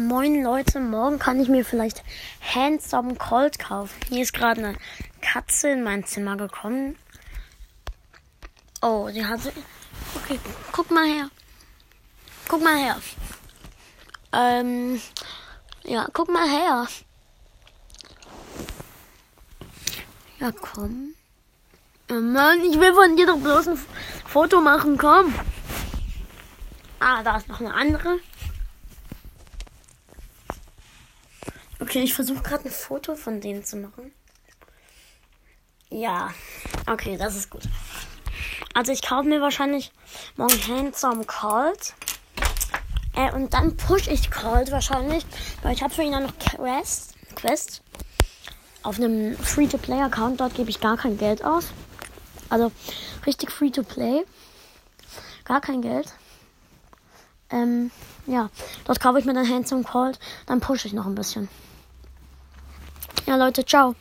Moin Leute, morgen kann ich mir vielleicht Handsome Cold kaufen. Hier ist gerade eine Katze in mein Zimmer gekommen. Oh, die hat. Okay, guck mal her. Guck mal her. Ähm. Ja, guck mal her. Ja, komm. Oh Mann, ich will von dir doch bloß ein Foto machen, komm. Ah, da ist noch eine andere. Okay, ich versuche gerade ein Foto von denen zu machen. Ja, okay, das ist gut. Also ich kaufe mir wahrscheinlich morgen Handsome Cold. Äh, und dann push ich Cold wahrscheinlich, weil ich habe für ihn auch noch Quest. Quest. Auf einem Free-to-Play-Account, dort gebe ich gar kein Geld aus. Also richtig Free-to-Play. Gar kein Geld. Ähm, ja, dort kaufe ich mir dann Handsome Cold, dann pushe ich noch ein bisschen. Ja, Leute, ciao.